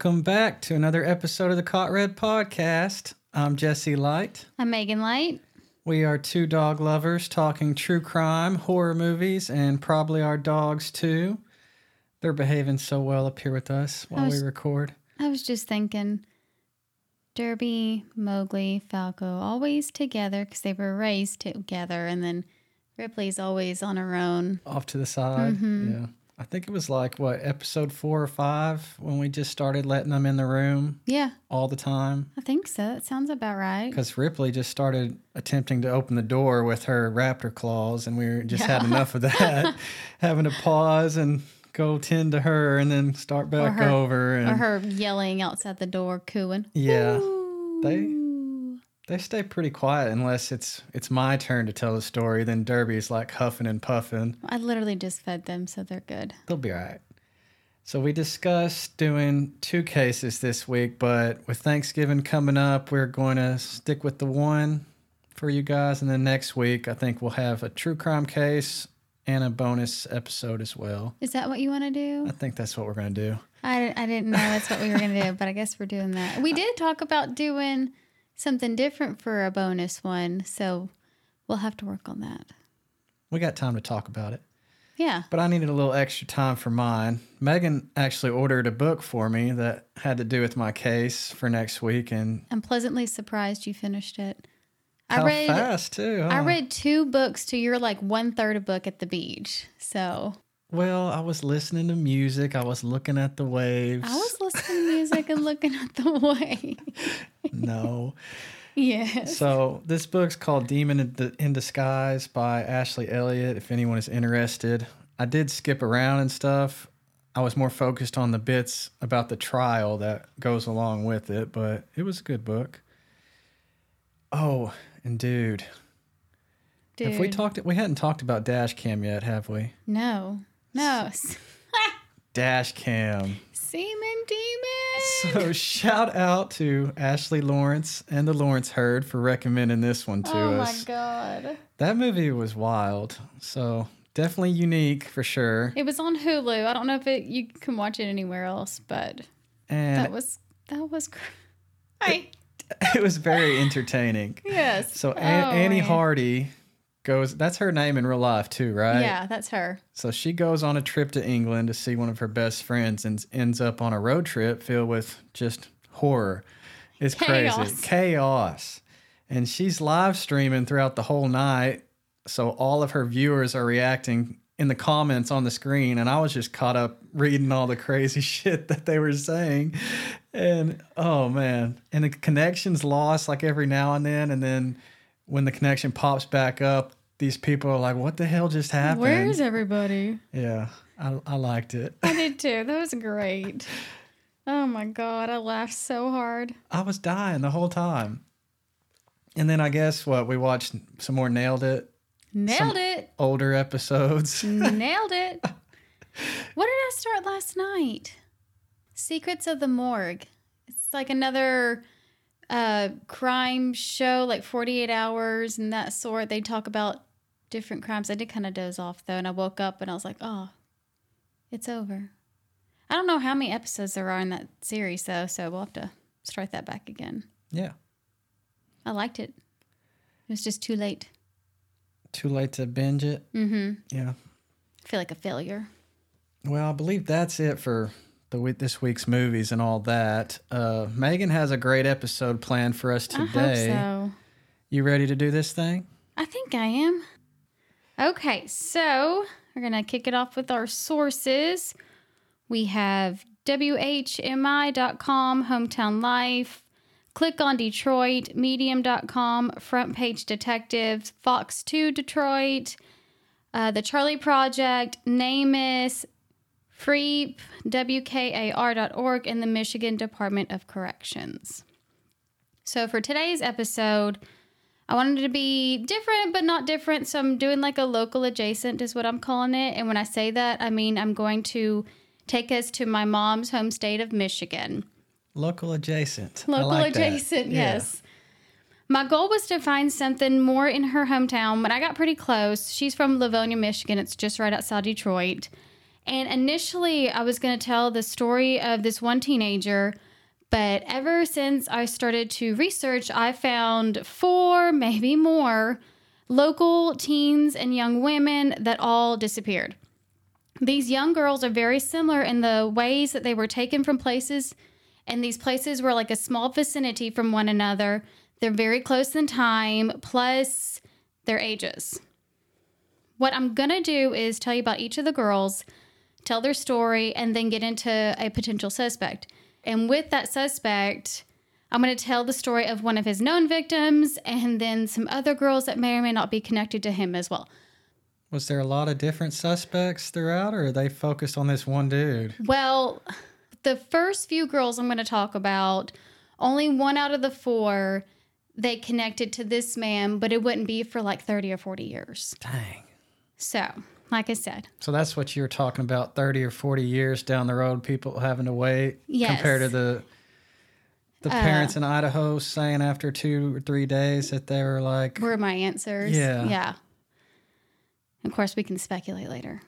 Welcome back to another episode of the Caught Red Podcast. I'm Jesse Light. I'm Meaghan Light. We are two dog lovers talking true crime, horror movies, and probably our dogs too. They're behaving so well up here with us while was- we record. I was just thinking Derby, Mowgli, Falco, always together because they were raised together. And then Ripley's always on her own. Off to the side. Mm-hmm. Yeah. I think it was like, what, episode four or five when we just started letting them in the room Yeah, all the time. I think so. That sounds about right. Because Ripley just started attempting to open the door with her raptor claws, and we were- just had enough of that, having to pause and go tend to her, and then start back her- over. And Or her yelling outside the door, cooing. yeah, Ooh. they stay pretty quiet unless it's it's my turn to tell the story. Then Derby's like huffing and puffing. I literally just fed them, so they're good. They'll be all right. So we discussed doing two cases this week, but with Thanksgiving coming up, we're going to stick with the one for you guys, and then next week I think we'll have a true crime case and a bonus episode as well. Is that what you want to do? I think that's what we're going to do. I, I didn't know that's what we were going to do, but I guess we're doing that. We did talk about doing something different for a bonus one, so we'll have to work on that. We got time to talk about it. Yeah. But I needed a little extra time for mine. Meaghan actually ordered a book for me that had to do with my case for next week, and I'm pleasantly surprised you finished it. I read fast too. I read two books to your like one third a book at the beach. So Well, I was listening to music. I was looking at the waves. I was listening to music and looking at the waves. no. yes. So this book's called Demon in D- in Disguise by Ashley Elliott. If anyone is interested, I did skip around and stuff. I was more focused on the bits about the trial that goes along with it, but it was a good book. Oh, and dude, Dude. have we talked? We hadn't talked about Dash Cam yet, have we? No. No. Dash Cam. Semen demon. So shout out to Ashley Lawrence and the Lawrence Herd for recommending this one to oh us. Oh my god. That movie was wild. So definitely unique for sure. It was on Hulu. I don't know if it you can watch it anywhere else, but that was that was cr- I it was very entertaining. yes. So Oh, Annie man. Hardy goes that's her name in real life too, right? Yeah, that's her. So she goes on a trip to England to see one of her best friends and ends up on a road trip filled with just horror. It's crazy. Chaos. Chaos. And she's live streaming throughout the whole night. So all of her viewers are reacting in the comments on the screen. And I was just caught up reading all the crazy shit that they were saying. And oh man. And the connection's lost like every now and then. And then when the connection pops back up, these people are like, what the hell just happened? Where's everybody? Yeah, I, I liked it. I did too. That was great. Oh my god, I laughed so hard. I was dying the whole time. And then I guess what we watched some more nailed it Nailed it. older episodes. Nailed it. What did I start last night? Secrets of the Morgue. It's like another uh crime show, like 48 hours and that sort. They talk about different crimes. I did kind of doze off though, and I woke up and I was like, oh, it's over. I don't know how many episodes there are in that series though, so we'll have to start that back again. yeah, I liked it. It was just too late. too late to binge it. Mm-hmm. Yeah. I feel like a failure. Well, I believe that's it for the week, this week's movies and all that. Uh, Meaghan has a great episode planned for us today. so. You ready to do this thing? I think I am. Okay, so we're going to kick it off with our sources. We have WHMI.com, Hometown Life, Click on Detroit, Medium.com, Front Page Detectives, Fox 2 Detroit, uh, The Charlie Project, NamUs, FREEP, WKAR.org, and the Michigan Department of Corrections. So for today's episode, I wanted to be different, but not different. So I'm doing like a local adjacent, is what I'm calling it. And when I say that, I mean I'm going to take us to my mom's home state of Michigan. Local adjacent. Local like that. adjacent, Yeah. yes. My goal was to find something more in her hometown, but I got pretty close. She's from Livonia, Michigan. It's just right outside Detroit. And initially, I was going to tell the story of this one teenager, but ever since I started to research, I found four, maybe more, local teens and young women that all disappeared. These young girls are very similar in the ways that they were taken from places, and these places were like a small vicinity from one another. They're very close in time, plus their ages. What I'm to do is tell you about each of the girls, tell their story, and then get into a potential suspect. And with that suspect, I'm going to tell the story of one of his known victims and then some other girls that may or may not be connected to him as well. Was there a lot of different suspects throughout, or are they focused on this one dude? Well, the first few girls I'm going to talk about, only one out of the four they connected to this man, but it wouldn't be for like 30 or 40 years. Dang. So, like I said, So that's what you're talking about 30 or 40 years down the road, people having to wait Yes. compared to the the uh, parents in Idaho saying after two or three days that they were like, were my answers. Yeah. Yeah. Of course, we can speculate later.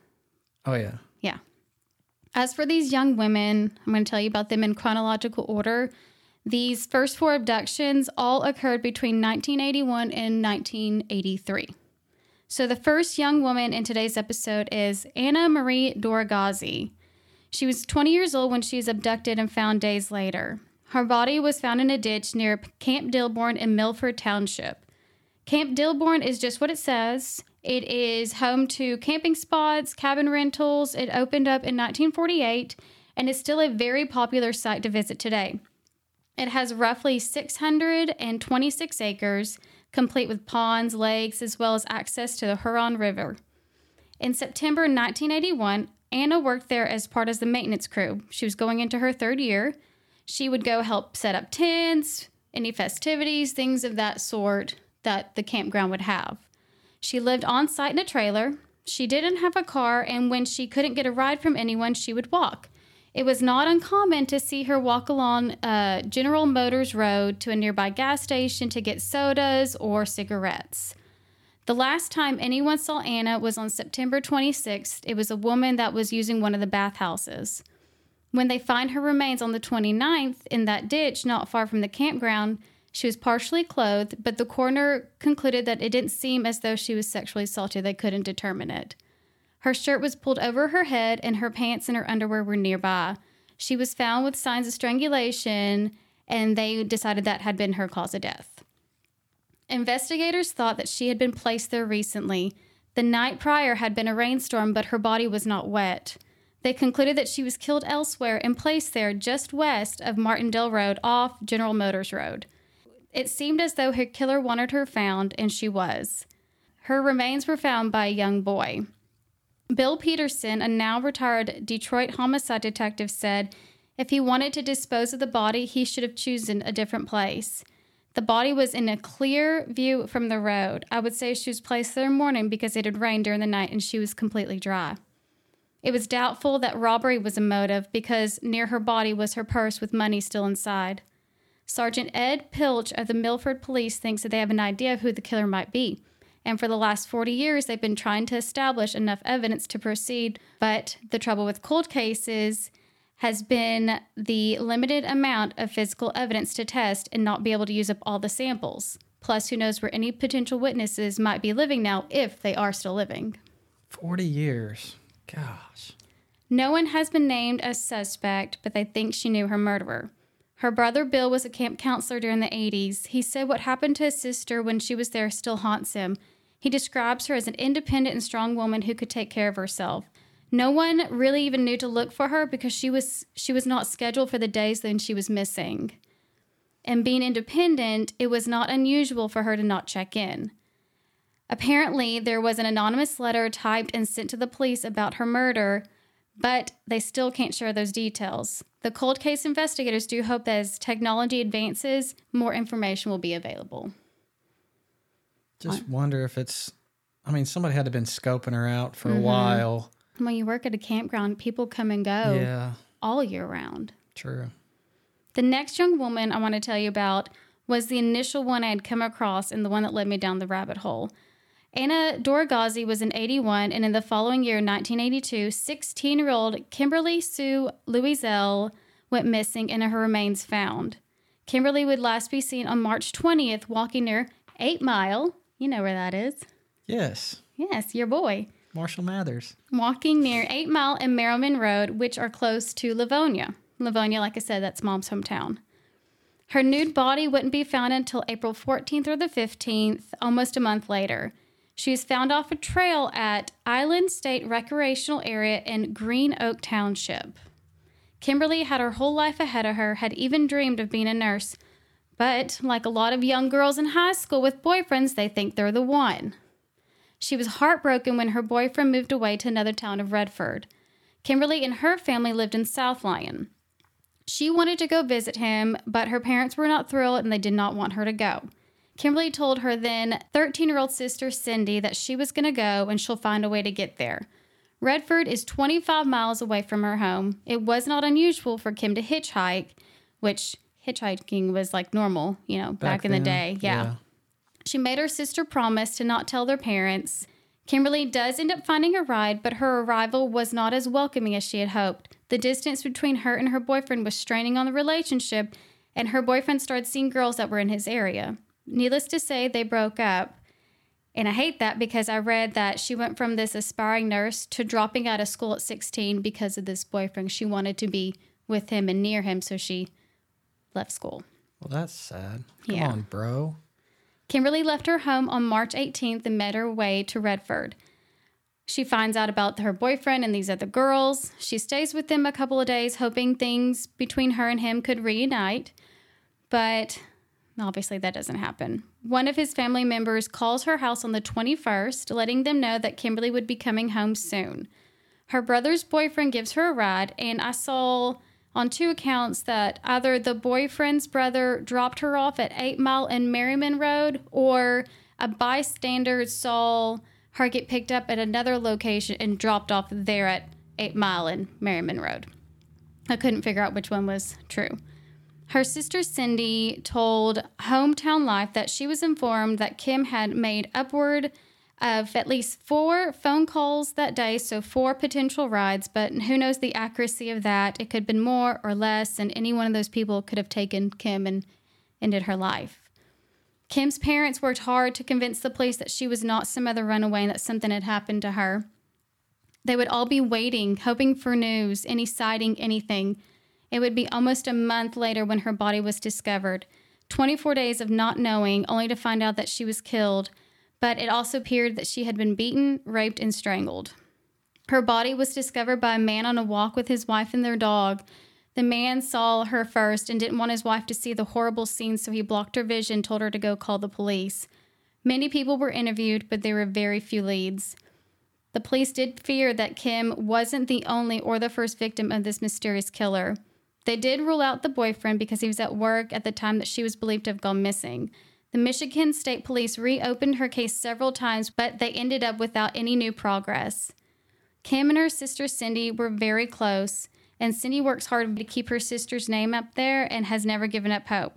oh, yeah. Yeah. As for these young women, I'm going to tell you about them in chronological order. These first four abductions all occurred between 1981 and 1983. So the first young woman in today's episode is Anna Marie Doragazi. She was 20 years old when she was abducted and found days later. Her body was found in a ditch near Camp Dearborn in Milford Township. Camp Dearborn is just what it says. It is home to camping spots, cabin rentals. It opened up in 1948 and is still a very popular site to visit today. It has roughly 626 acres, complete with ponds, lakes, as well as access to the Huron River. In September 1981, Anna worked there as part of the maintenance crew. She was going into her third year. She would go help set up tents, any festivities, things of that sort that the campground would have. She lived on site in a trailer. She didn't have a car, and when she couldn't get a ride from anyone, she would walk. It was not uncommon to see her walk along uh, General Motors Road to a nearby gas station to get sodas or cigarettes. The last time anyone saw Anna was on September 26th. It was a woman that was using one of the bathhouses. When they find her remains on the 29th in that ditch not far from the campground, she was partially clothed, but the coroner concluded that it didn't seem as though she was sexually assaulted. They couldn't determine it. Her shirt was pulled over her head, and her pants and her underwear were nearby. She was found with signs of strangulation, and they decided that had been her cause of death. Investigators thought that she had been placed there recently. The night prior had been a rainstorm, but her body was not wet. They concluded that she was killed elsewhere and placed there just west of Martindale Road off General Motors Road. It seemed as though her killer wanted her found, and she was. Her remains were found by a young boy. Bill Peterson, a now retired Detroit homicide detective, said if he wanted to dispose of the body, he should have chosen a different place. The body was in a clear view from the road. I would say she was placed there in morning because it had rained during the night and she was completely dry. It was doubtful that robbery was a motive because near her body was her purse with money still inside. Sergeant Ed Pilch of the Milford Police thinks that they have an idea of who the killer might be. And for the last 40 years, they've been trying to establish enough evidence to proceed. But the trouble with cold cases has been the limited amount of physical evidence to test and not be able to use up all the samples. Plus, who knows where any potential witnesses might be living now if they are still living. 40 years. Gosh. No one has been named as suspect, but they think she knew her murderer. Her brother Bill was a camp counselor during the 80s. He said what happened to his sister when she was there still haunts him. He describes her as an independent and strong woman who could take care of herself. No one really even knew to look for her because she was she was not scheduled for the days when she was missing. And being independent, it was not unusual for her to not check in. Apparently, there was an anonymous letter typed and sent to the police about her murder, but they still can't share those details. The cold case investigators do hope that as technology advances, more information will be available. Just wonder if it's, I mean, somebody had to have been scoping her out for a mm-hmm. while. When you work at a campground, people come and go Yeah, all year round. true. The next young woman I want to tell you about was the initial one I had come across and the one that led me down the rabbit hole. Anna Doragazi was in 81, and in the following year, 1982, 16 year old Kimberly Sue Louiselle went missing and her remains found. Kimberly would last be seen on March 20th walking near 8 Mile. You know where that is. Yes. Yes, your boy. Marshall Mathers. Walking near 8 Mile and Merriman Road, which are close to Livonia. Livonia, like I said, that's mom's hometown. Her nude body wouldn't be found until April 14th or the 15th, almost a month later. She was found off a trail at Island State Recreational Area in Green Oak Township. Kimberly had her whole life ahead of her, had even dreamed of being a nurse. But, like a lot of young girls in high school with boyfriends, they think they're the one. She was heartbroken when her boyfriend moved away to another town of Redford. Kimberly and her family lived in South Lyon. She wanted to go visit him, but her parents were not thrilled and they did not want her to go. Kimberly told her then 13 year old sister Cindy that she was going to go and she'll find a way to get there. Redford is 25 miles away from her home. It was not unusual for Kim to hitchhike, which hitchhiking was like normal, you know, back, back in the day. Yeah. yeah. She made her sister promise to not tell their parents. Kimberly does end up finding a ride, but her arrival was not as welcoming as she had hoped. The distance between her and her boyfriend was straining on the relationship, and her boyfriend started seeing girls that were in his area. Needless to say, they broke up. And I hate that because I read that she went from this aspiring nurse to dropping out of school at 16 because of this boyfriend. She wanted to be with him and near him, so she left school. Well, that's sad. Come yeah. on, bro. Kimberly left her home on March 18th and made her way to Redford. She finds out about her boyfriend and these other girls. She stays with them a couple of days, hoping things between her and him could reunite. But Obviously, that doesn't happen. One of his family members calls her house on the 21st, letting them know that Kimberly would be coming home soon. Her brother's boyfriend gives her a ride, and I saw on two accounts that either the boyfriend's brother dropped her off at 8 Mile and Merriman Road, or a bystander saw her get picked up at another location and dropped off there at 8 Mile and Merriman Road. I couldn't figure out which one was true. Her sister Cindy told Hometown Life that she was informed that Kim had made upward of at least four phone calls that day, so four potential rides, but who knows the accuracy of that? It could have been more or less, and any one of those people could have taken Kim and ended her life. Kim's parents worked hard to convince the police that she was not some other runaway and that something had happened to her. They would all be waiting, hoping for news, any sighting, anything. It would be almost a month later when her body was discovered. 24 days of not knowing, only to find out that she was killed, but it also appeared that she had been beaten, raped, and strangled. Her body was discovered by a man on a walk with his wife and their dog. The man saw her first and didn't want his wife to see the horrible scene, so he blocked her vision, told her to go call the police. Many people were interviewed, but there were very few leads. The police did fear that Kim wasn't the only or the first victim of this mysterious killer. They did rule out the boyfriend because he was at work at the time that she was believed to have gone missing. The Michigan State Police reopened her case several times, but they ended up without any new progress. Kim and her sister Cindy were very close, and Cindy works hard to keep her sister's name up there and has never given up hope.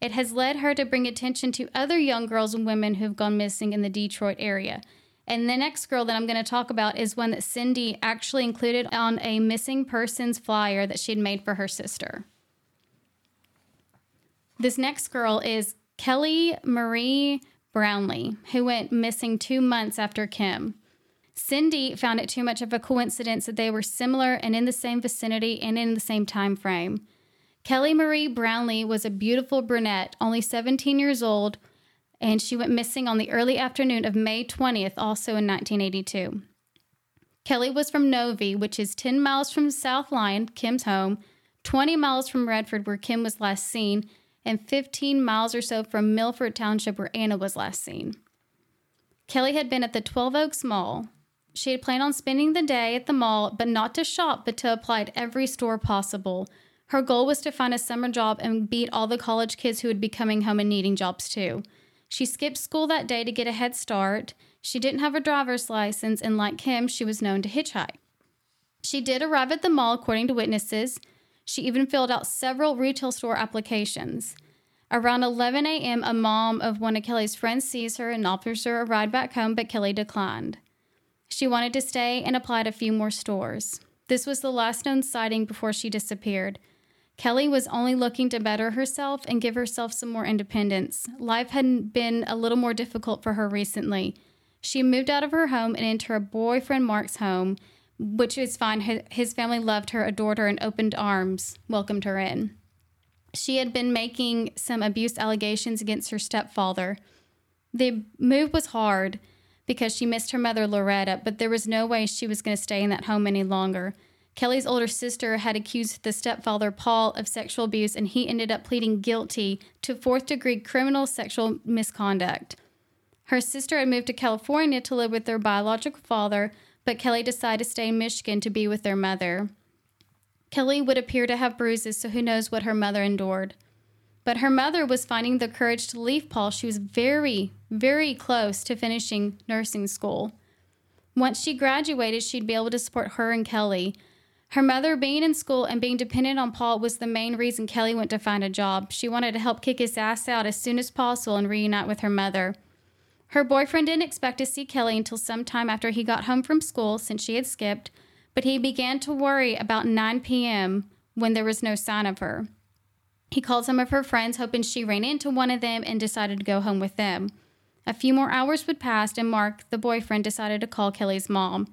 It has led her to bring attention to other young girls and women who have gone missing in the Detroit area. And the next girl that I'm going to talk about is one that Cindy actually included on a missing persons flyer that she had made for her sister. This next girl is Kelly Marie Brownlee, who went missing two months after Kim. Cindy found it too much of a coincidence that they were similar and in the same vicinity and in the same time frame. Kelly Marie Brownlee was a beautiful brunette, only 17 years old, and she went missing on the early afternoon of May 20th, also in 1982. Kelly was from Novi, which is 10 miles from South Lyon, Kim's home, 20 miles from Redford, where Kim was last seen, and 15 miles or so from Milford Township, where Anna was last seen. Kelly had been at the 12 Oaks Mall. She had planned on spending the day at the mall, but not to shop, but to apply at every store possible. Her goal was to find a summer job and beat all the college kids who would be coming home and needing jobs too. She skipped school that day to get a head start. She didn't have a driver's license, and like him, she was known to hitchhike. She did arrive at the mall, according to witnesses. She even filled out several retail store applications. Around 11 a.m., a mom of one of Kelly's friends sees her and offers her a ride back home, but Kelly declined. She wanted to stay and applied a few more stores. This was the last known sighting before she disappeared. Kelly was only looking to better herself and give herself some more independence. Life had been a little more difficult for her recently. She moved out of her home and into her boyfriend Mark's home, which is fine. His family loved her, adored her, and opened arms, welcomed her in. She had been making some abuse allegations against her stepfather. The move was hard because she missed her mother, Loretta, but there was no way she was going to stay in that home any longer. Kelly's older sister had accused the stepfather, Paul, of sexual abuse, and he ended up pleading guilty to fourth degree criminal sexual misconduct. Her sister had moved to California to live with their biological father, but Kelly decided to stay in Michigan to be with their mother. Kelly would appear to have bruises, so who knows what her mother endured. But her mother was finding the courage to leave Paul. She was very, very close to finishing nursing school. Once she graduated, she'd be able to support her and Kelly. Her mother being in school and being dependent on Paul was the main reason Kelly went to find a job. She wanted to help kick his ass out as soon as possible and reunite with her mother. Her boyfriend didn't expect to see Kelly until sometime after he got home from school since she had skipped, but he began to worry about 9 p.m. when there was no sign of her. He called some of her friends, hoping she ran into one of them and decided to go home with them. A few more hours would pass, and Mark, the boyfriend, decided to call Kelly's mom.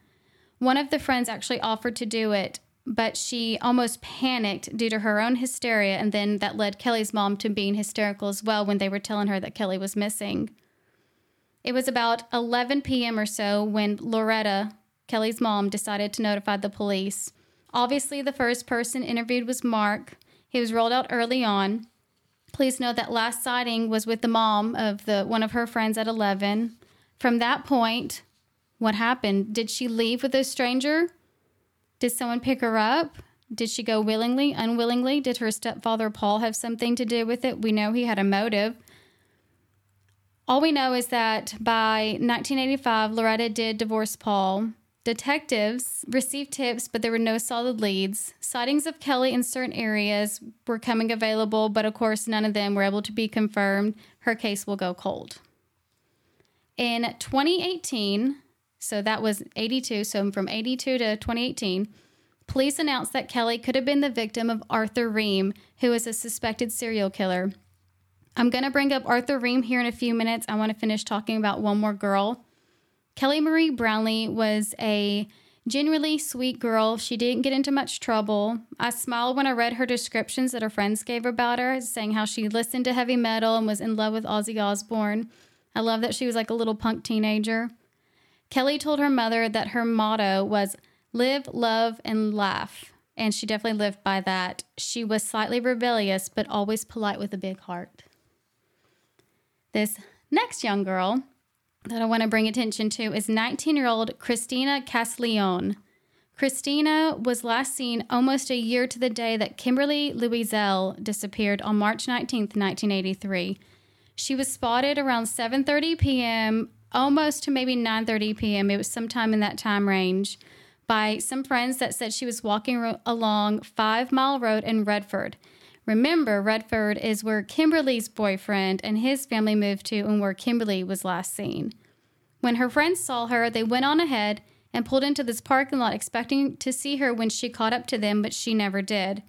One of the friends actually offered to do it, but she almost panicked due to her own hysteria, and then that led Kelly's mom to being hysterical as well when they were telling her that Kelly was missing. It was about 11 p.m. or so when Loretta, Kelly's mom, decided to notify the police. Obviously, the first person interviewed was Mark, he was rolled out early on. Please note that last sighting was with the mom of the one of her friends at 11. From that point, what happened? Did she leave with a stranger? Did someone pick her up? Did she go willingly, unwillingly? Did her stepfather Paul have something to do with it? We know he had a motive. All we know is that by 1985, Loretta did divorce Paul. Detectives received tips, but there were no solid leads. Sightings of Kelly in certain areas were coming available, but of course, none of them were able to be confirmed. Her case will go cold. In 2018, so that was 82, so from 82 to 2018, police announced that Kelly could have been the victim of Arthur Ream, who is a suspected serial killer. I'm going to bring up Arthur Ream here in a few minutes. I want to finish talking about one more girl. Kelly Marie Brownlee was a genuinely sweet girl. She didn't get into much trouble. I smiled when I read her descriptions that her friends gave about her, saying how she listened to heavy metal and was in love with Ozzy Osbourne. I love that she was like a little punk teenager. Kelly told her mother that her motto was live, love, and laugh. And she definitely lived by that. She was slightly rebellious, but always polite with a big heart. This next young girl that I want to bring attention to is 19 year old Christina Castiglione. Christina was last seen almost a year to the day that Kimberly Louiselle disappeared on March 19, 1983. She was spotted around 7:30 p.m., almost to maybe 9:30 p.m. It was sometime in that time range by some friends that said she was walking ro- along 5 Mile Road in Redford. Remember, Redford is where Kimberly's boyfriend and his family moved to and where Kimberly was last seen. When her friends saw her, they went on ahead and pulled into this parking lot expecting to see her when she caught up to them, but she never did.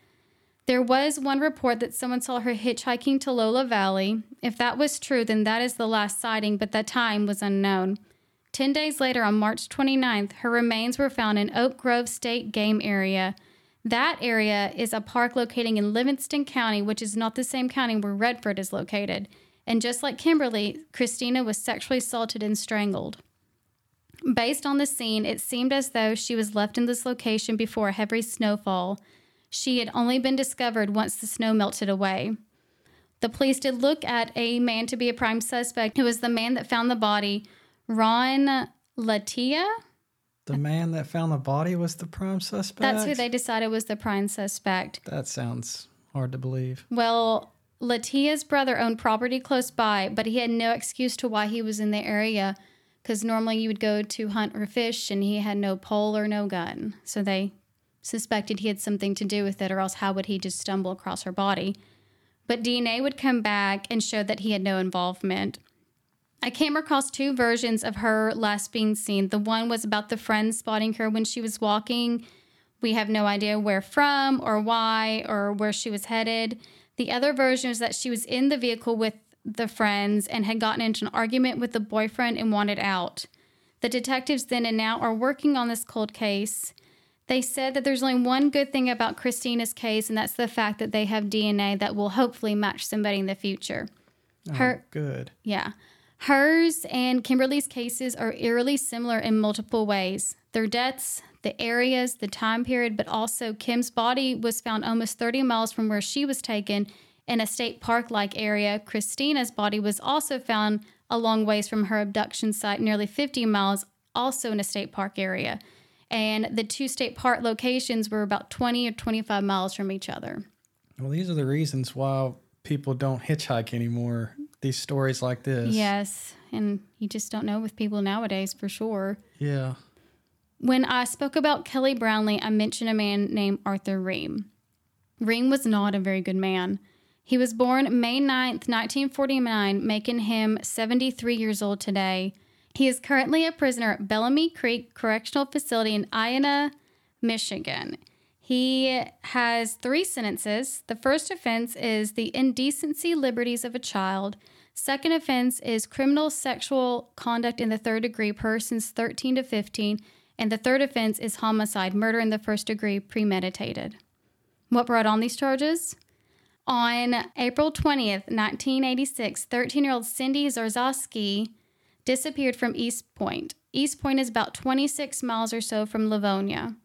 There was one report that someone saw her hitchhiking to Lola Valley. If that was true, then that is the last sighting, but the time was unknown. Ten days later, on March 29th, her remains were found in Oak Grove State Game Area. That area is a park located in Livingston County, which is not the same county where Redford is located. And just like Kimberly, Christina was sexually assaulted and strangled. Based on the scene, it seemed as though she was left in this location before a heavy snowfall. She had only been discovered once the snow melted away. The police did look at a man to be a prime suspect. It was the man that found the body, Ron Latia. The man that found the body was the prime suspect. That's who they decided was the prime suspect. That sounds hard to believe. Well, Latia's brother owned property close by, but he had no excuse to why he was in the area because normally you would go to hunt or fish and he had no pole or no gun. So they suspected he had something to do with it, or else how would he just stumble across her body? but DNA would come back and show that he had no involvement. I came across two versions of her last being seen. The one was about the friends spotting her when she was walking. We have no idea where from or why or where she was headed. The other version was that she was in the vehicle with the friends and had gotten into an argument with the boyfriend and wanted out. The detectives then and now are working on this cold case. They said that there's only one good thing about Christina's case, and that's the fact that they have DNA that will hopefully match somebody in the future. Oh, her, Oh, good. yeah. Hers and Kimberly's cases are eerily similar in multiple ways. Their deaths, the areas, the time period, but also Kim's body was found almost 30 miles from where she was taken in a state park like area. Christina's body was also found a long ways from her abduction site, nearly 50 miles, also in a state park area. And the two state park locations were about 20 or 25 miles from each other. Well, these are the reasons why people don't hitchhike anymore. These stories like this. Yes. And you just don't know with people nowadays for sure. Yeah. When I spoke about Kelly Brownlee, I mentioned a man named Arthur Ream. Ream was not a very good man. He was born May 9th, 1949, making him 73 years old today. He is currently a prisoner at Bellamy Creek Correctional Facility in Ionia, Michigan. He has three sentences. The first offense is the indecency liberties of a child. Second offense is criminal sexual conduct in the third degree, persons 13 to 15. And the third offense is homicide, murder in the first degree, premeditated. What brought on these charges? On April 20th, 1986, 13 year old Cindy Zarzycki disappeared from Eastpointe. East Point is about 26 miles or so from Livonia.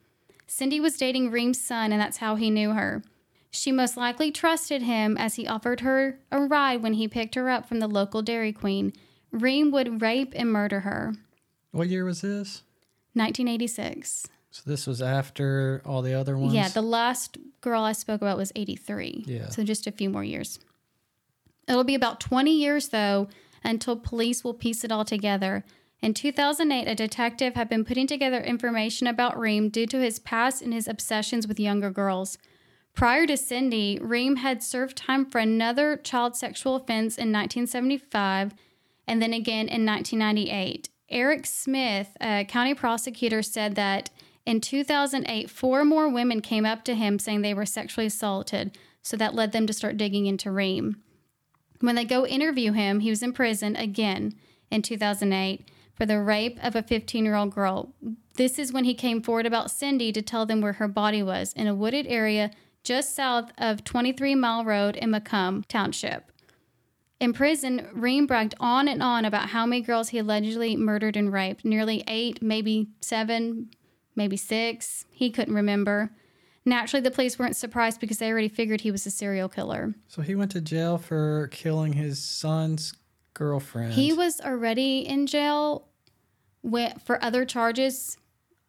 Cindy was dating Ream's son, and that's how he knew her. She most likely trusted him as he offered her a ride when he picked her up from the local Dairy Queen. Ream would rape and murder her. What year was this? 1986. So this was after all the other ones. Yeah, the last girl I spoke about was 83. Yeah. So just a few more years. It'll be about 20 years, though, until police will piece it all together. In 2008, a detective had been putting together information about Ream due to his past and his obsessions with younger girls. Prior to Cindy, Ream had served time for another child sexual offense in 1975 and then again in 1998. Eric Smith, a county prosecutor, said that in 2008, four more women came up to him saying they were sexually assaulted, so that led them to start digging into Ream. When they go interview him, he was in prison again in 2008 for the rape of a 15 year old girl. This is when he came forward about Cindy to tell them where her body was in a wooded area just south of 23 Mile Road in Macomb Township. In prison, Ream bragged on and on about how many girls he allegedly murdered and raped nearly eight, maybe seven, maybe six. He couldn't remember. Naturally, the police weren't surprised because they already figured he was a serial killer. So he went to jail for killing his son's girlfriend. He was already in jail wi- for other charges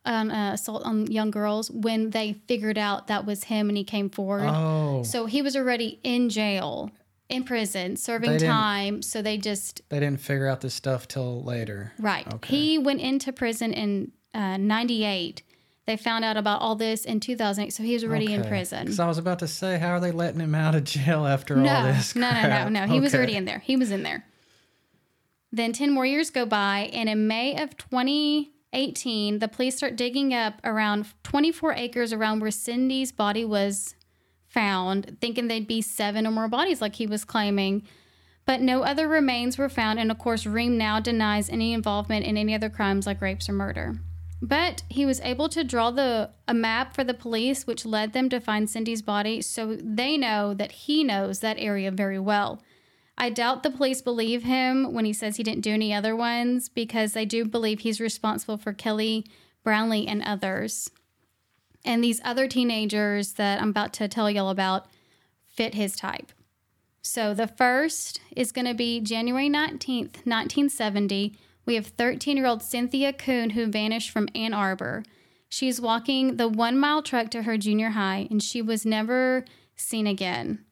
on uh, assault on young girls when they figured out that was him and he came forward. Oh. So he was already in jail, in prison, serving They didn't- time. So they just They didn't figure out this stuff till later. Right. Okay. He went into prison in uh, 98. They found out about all this in 2008, so he was already in prison. Because I was about to say, how are they letting him out of jail after all No, this? no, no, no, no. He was Okay. already in there. He was in there. Then 10 more years go by, and in May of 2018, the police start digging up around 24 acres around where Cindy's body was found, thinking they'd be seven or more bodies like he was claiming. But no other remains were found, and of course, Ream now denies any involvement in any other crimes like rapes or murder. But he was able to draw the a map for the police, which led them to find Cindy's body, so they know that he knows that area very well. I doubt the police believe him when he says he didn't do any other ones because they do believe he's responsible for Kelly Brownlee and others. And these other teenagers that I'm about to tell y'all about fit his type. So the first is going to be January 19th, 1970. We have 13 year old Cynthia Kuhn who vanished from Ann Arbor. She's walking the one mile trek to her junior high and she was never seen again.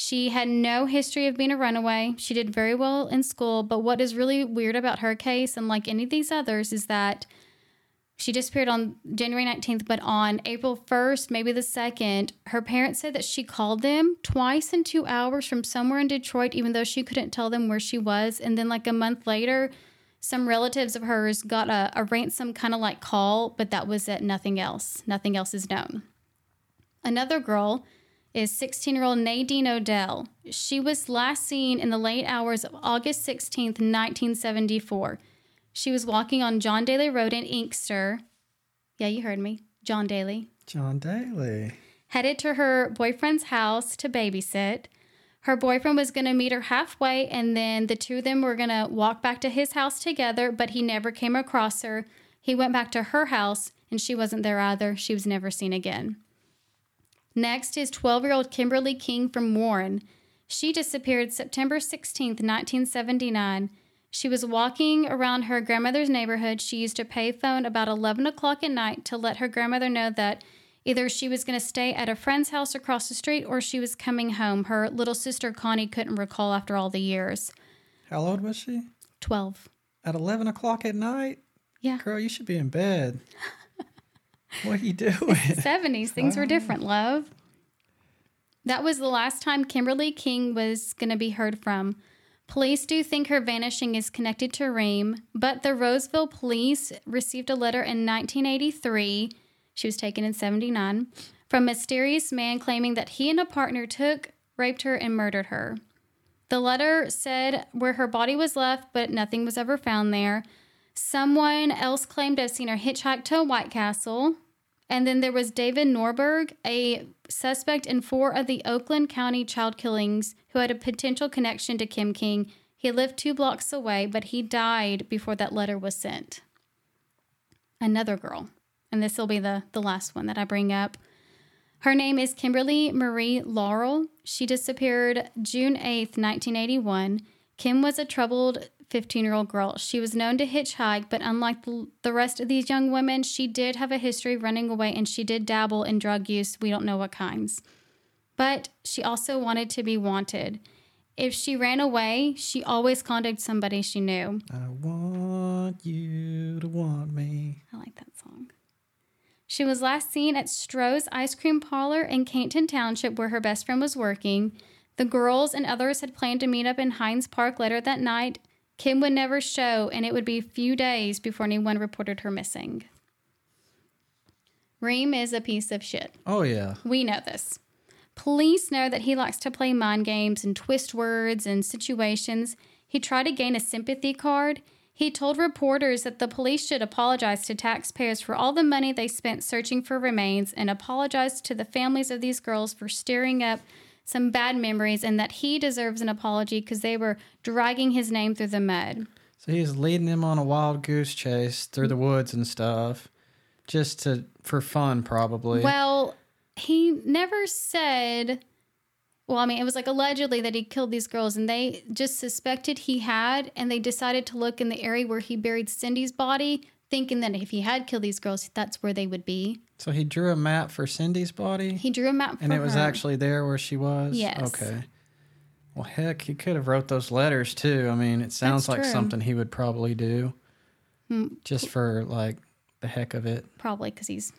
She had no history of being a runaway. She did very well in school, but what is really weird about her case, and like any of these others, is that She disappeared on January 19th, but on April 1st, maybe the 2nd, her parents said that she called them twice in two hours from somewhere in Detroit, even though she couldn't tell them where she was. And then, like a month later, some relatives of hers got a, a ransom kind of like call, but that was it, nothing else. Nothing else is known. Another girl is 16 year old Nadine Odell. She was last seen in the late hours of August 16th, 1974. She was walking on John Daly Road in Inkster. Yeah, you heard me. John Daly. John Daly. Headed to her boyfriend's house to babysit. Her boyfriend was going to meet her halfway, and then the two of them were going to walk back to his house together, but he never came across her. He went back to her house, and she wasn't there either. She was never seen again. Next is 12 year old Kimberly King from Warren. She disappeared September 16th, 1979. She was walking around her grandmother's neighborhood. She used a payphone about 11 o'clock at night to let her grandmother know that either she was going to stay at a friend's house across the street or she was coming home. Her little sister Connie couldn't recall after all the years. How old was she? 12. At 11 o'clock at night? Yeah. Girl, you should be in bed. what are you doing? 70s. Things were different, oh. love. That was the last time Kimberly King was going to be heard from. Police do think her vanishing is connected to Ream, but the Roseville police received a letter in 1983. She was taken in 79 from a mysterious man claiming that he and a partner took, raped her, and murdered her. The letter said where her body was left, but nothing was ever found there. Someone else claimed to have seen her hitchhike to White Castle. And then there was David Norberg, a suspect in four of the Oakland County child killings who had a potential connection to Kim King. He lived two blocks away, but he died before that letter was sent. Another girl, and this will be the, the last one that I bring up. Her name is Kimberly Marie Laurel. She disappeared June 8th, 1981. Kim was a troubled 15 year old girl. She was known to hitchhike, but unlike the, the rest of these young women, she did have a history of running away and she did dabble in drug use. We don't know what kinds. But she also wanted to be wanted. If she ran away, she always contacted somebody she knew. I want you to want me. I like that song. She was last seen at Stroh's Ice Cream Parlor in Canton Township, where her best friend was working. The girls and others had planned to meet up in Hines Park later that night. Kim would never show, and it would be a few days before anyone reported her missing. Ream is a piece of shit. Oh, yeah. We know this. Police know that he likes to play mind games and twist words and situations. He tried to gain a sympathy card. He told reporters that the police should apologize to taxpayers for all the money they spent searching for remains and apologize to the families of these girls for stirring up some bad memories and that he deserves an apology because they were dragging his name through the mud. So he's leading them on a wild goose chase through the woods and stuff, just to for fun, probably. Well, he never said. Well, I mean, it was like allegedly that he killed these girls, and they just suspected he had, and they decided to look in the area where he buried Cindy's body, thinking that if he had killed these girls, that's where they would be. so he drew a map for Cindy's body, He drew a map for and it was actually there where she was. Yes. Okay. Well, heck, he could have wrote those letters too. I mean, it sounds That's like true. something he would probably do, Hmm. just for like the heck of it. probably because he's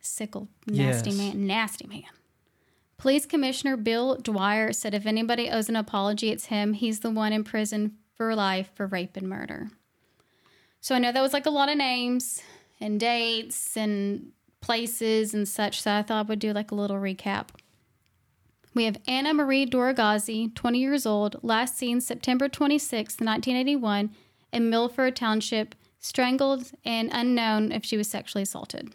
sickle, nasty Yes. man, nasty man. Police Commissioner Bill Dwyer said if anybody owes an apology, it's him. He's the one in prison for life for rape and murder. So I know that was like a lot of names and dates and places and such. So I thought I would do like a little recap. We have Anna Marie Doragazi, 20 years old, last seen September 26, 1981, in Milford Township, strangled and unknown if she was sexually assaulted.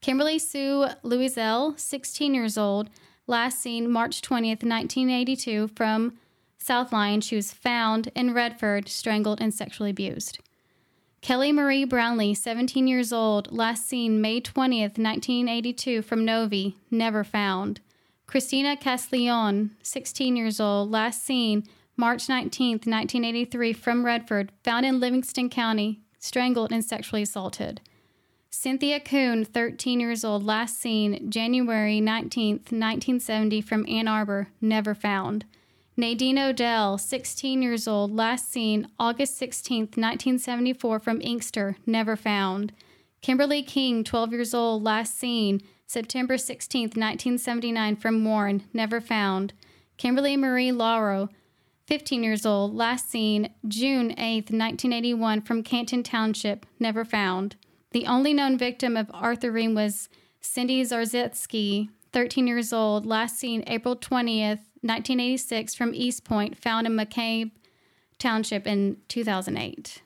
Kimberly Sue Louiselle, 16 years old, last seen March 20th, 1982, from South Lyon. She was found in Redford, strangled and sexually abused. Kelly Marie Brownlee, 17 years old, last seen May 20th, 1982, from Novi, never found. Christina Castellon, 16 years old, last seen March 19th, 1983, from Redford, found in Livingston County, strangled and sexually assaulted. Cynthia Kuhn, 13 years old, last seen January 19th, 1970, from Ann Arbor, never found. Nadine Odell, 16 years old, last seen August 16th, 1974 from Inkster, never found. Kimberly King, 12 years old, last seen September 16th, 1979 from Warren, never found. Kimberly Marie Lauro, 15 years old, last seen June 8th, 1981 from Canton Township, never found. The only known victim of Arthur Ream was Cindy Zarzycki, 13 years old, last seen April 20th, 1986 from Eastpointe, found in Macomb Township in 2008.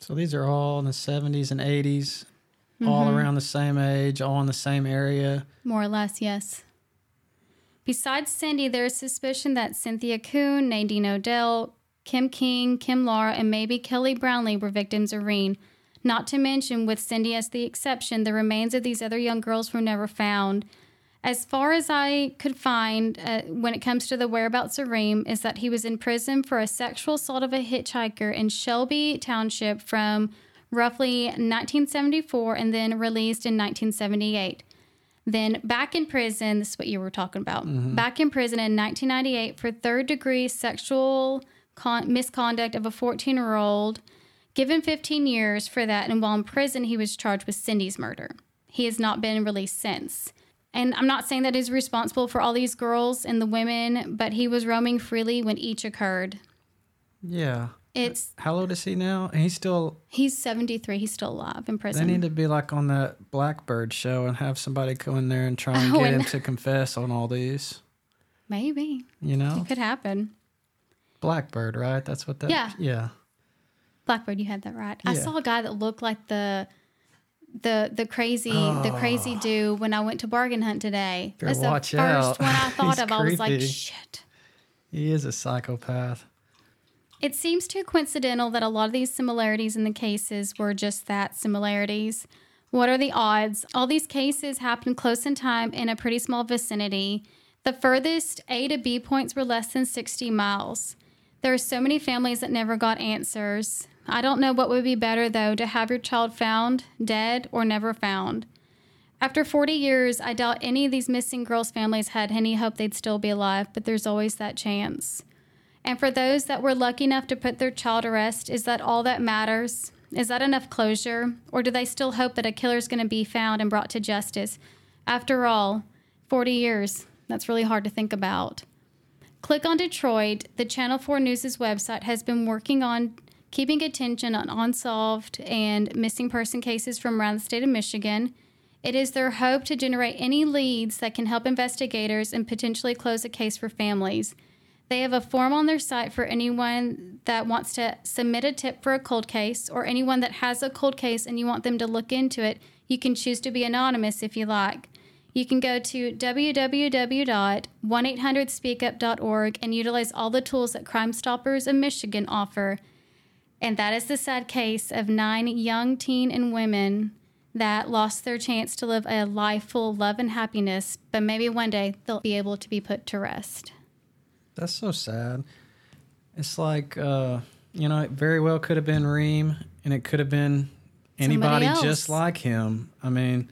So these are all in the 70s and 80s, all mm-hmm. around the same age, all in the same area. More or less, yes. Besides Cindy, there is suspicion that Cynthia Kuhn, Nadine Odell, Kim King, Kim Lauro, and maybe Kelly Brownlee were victims of Ream. Not to mention, with Cindy as the exception, the remains of these other young girls were never found. As far as I could find, uh, when it comes to the whereabouts of Ream, is that he was in prison for a sexual assault of a hitchhiker in Shelby Township from roughly 1974 and then released in 1978. Then back in prison, this is what you were talking about. Back in prison in 1998 for third degree sexual con- misconduct of a 14 year old, given 15 years for that. And while in prison, he was charged with Cindy's murder. He has not been released since. And I'm not saying that he's responsible for all these girls and the women, but he was roaming freely when each occurred. Yeah. It's How old is he now? He's still. he's 73. He's still alive in prison. They need to be like on that Blackbird show and have somebody go in there and try and Oh, get and- him to confess on all these. Maybe You know, it could happen. Blackbird, right? That's what that. Yeah. Yeah. Blackbird, you had that right. I saw a guy that looked like the the the crazy the crazy oh. dude when I went to bargain hunt today. Better That's the first out. one I thought of. I was like, shit. He is a psychopath. It seems too coincidental that a lot of these similarities in the cases were just that similarities. What are the odds? All these cases happened close in time in a pretty small vicinity. The furthest A to B points were less than 60 miles. There are so many families that never got answers. I don't know what would be better, though, to have your child found, dead, or never found. After 40 years, I doubt any of these missing girls' families had any hope they'd still be alive, but there's always that chance. And for those that were lucky enough to put their child to rest, is that all that matters? Is that enough closure? Or do they still hope that a killer's going to be found and brought to justice? After all, 40 years, that's really hard to think about. Click on Detroit. The Channel 4 News' website has been working on keeping attention on unsolved and missing person cases from around the state of Michigan. It is their hope to generate any leads that can help investigators and potentially close a case for families. They have a form on their site for anyone that wants to submit a tip for a cold case or anyone that has a cold case and you want them to look into it. You can choose to be anonymous if you like. You can go to www.1800speakup.org and utilize all the tools that Crime Stoppers of Michigan offer. And that is the sad case of nine young teen and women that lost their chance to live a life full of love and happiness, but maybe one day they'll be able to be put to rest. That's so sad. It's like, uh, you know, it very well could have been Ream, and it could have been anybody just like him. I mean,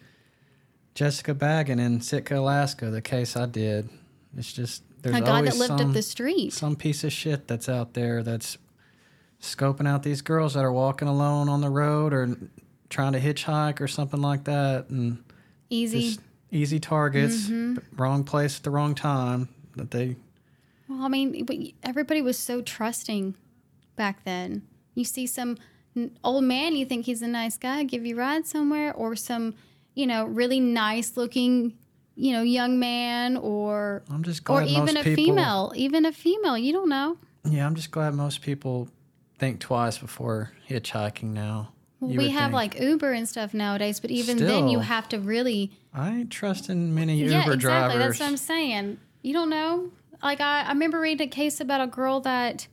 Jessica Baggen in Sitka, Alaska, the case I did. It's just there's a guy that lived some, up the street. some piece of shit that's out there that's scoping out these girls that are walking alone on the road or trying to hitchhike or something like that, and Easy. easy targets, Mm-hmm. wrong place at the wrong time. That they Well, I mean, everybody was so trusting back then. You see some old man, you think he's a nice guy, give you a ride somewhere, or some, you know, really nice looking, you know, young man, or I'm just glad or even a people, female, even a female. You don't know. Yeah, I'm just glad most people think twice before hitchhiking now. Well, we have think. like Uber and stuff nowadays, but even then, you have to really I ain't trusting many Uber yeah, exactly. drivers. That's what I'm saying. You don't know. Like I, I remember reading a case about a girl that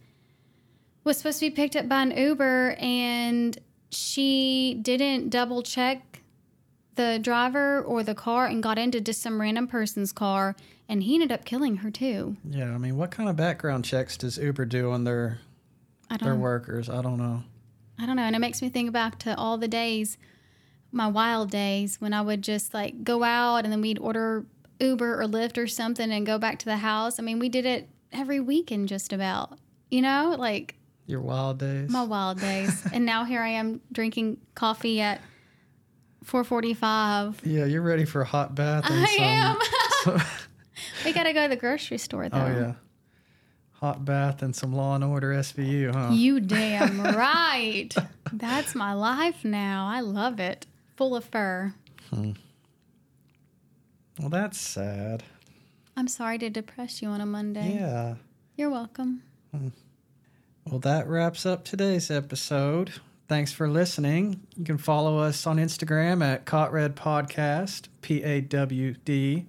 was supposed to be picked up by an Uber and she didn't double check the driver or the car and got into just some random person's car and he ended up killing her too. yeah, I mean, what kind of background checks does Uber do on their I don't workers? I don't know. I don't know. And it makes me think back to all the days, my wild days, when I would just like go out and then we'd order Uber or Lyft or something and go back to the house. I mean, we did it every weekend, just about. You know, like Your wild days. my wild days. and now here I am drinking coffee at 4:45. yeah, you're ready for a hot bath and I some. am. some- we gotta go to the grocery store oh, though. oh yeah, hot bath and some Law and Order SVU, huh? You damn right. That's my life now. I love it. Full of fur. Hmm. well, that's sad. I'm sorry to depress you on a Monday. Yeah. You're welcome. Hmm. Well, that wraps up today's episode. Thanks for listening. You can follow us on Instagram at Caught Red Podcast, P A W D.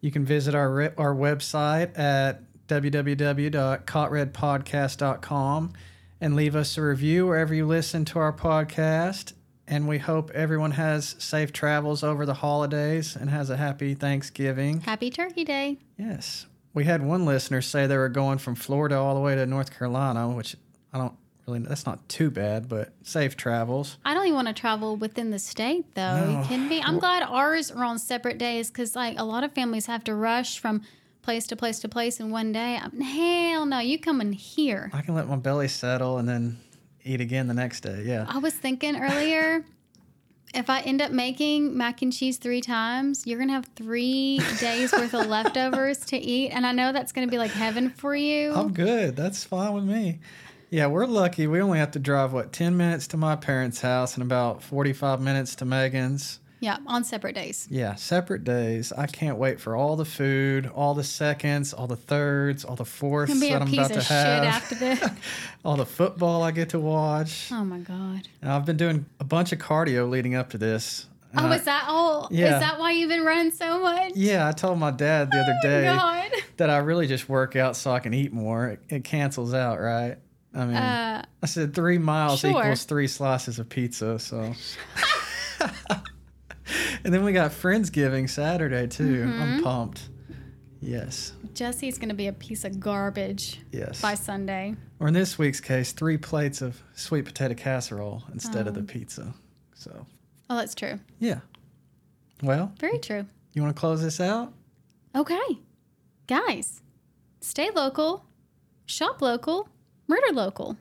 You can visit our re- our website at www.caughtredpodcast.com and leave us a review wherever you listen to our podcast. And we hope everyone has safe travels over the holidays and has a happy Thanksgiving. Happy Turkey Day. Yes. We had one listener say they were going from Florida all the way to North Carolina, which I don't really, that's not too bad, but safe travels. I don't even want to travel within the state though. No. You kidding me? I'm glad ours are on separate days because like a lot of families have to rush from place to place to place in one day. I'm, hell no, you coming here. I can let my belly settle and then eat again the next day. Yeah. I was thinking earlier, if I end up making mac and cheese three times, you're gonna have three days worth of leftovers to eat, and I know that's gonna be like heaven for you. I'm good. That's fine with me. Yeah, we're lucky. We only have to drive, what, 10 minutes to my parents' house and about 45 minutes to Meaghan's. Yeah, on separate days. Yeah, separate days. I can't wait for all the food, all the seconds, all the thirds, all the fourths be that a I'm piece about of to shit have. after this. all the football I get to watch. oh my god. And I've been doing a bunch of cardio leading up to this. And Oh, I- is that all? yeah. Is that why you've been running so much? yeah, I told my dad the other Oh day God. that I really just work out so I can eat more. It, it cancels out, right? I mean, Uh, I said three miles sure. equals three slices of pizza. So, and then we got Friendsgiving Saturday too. Mm-hmm. I'm pumped. Yes, Jesse's gonna be a piece of garbage yes. by Sunday. Or in this week's case, three plates of sweet potato casserole instead of the Oh. pizza. So, Oh, that's true. yeah. Well, Very true. you want to close this out? Okay, guys, stay local, shop local, murder local.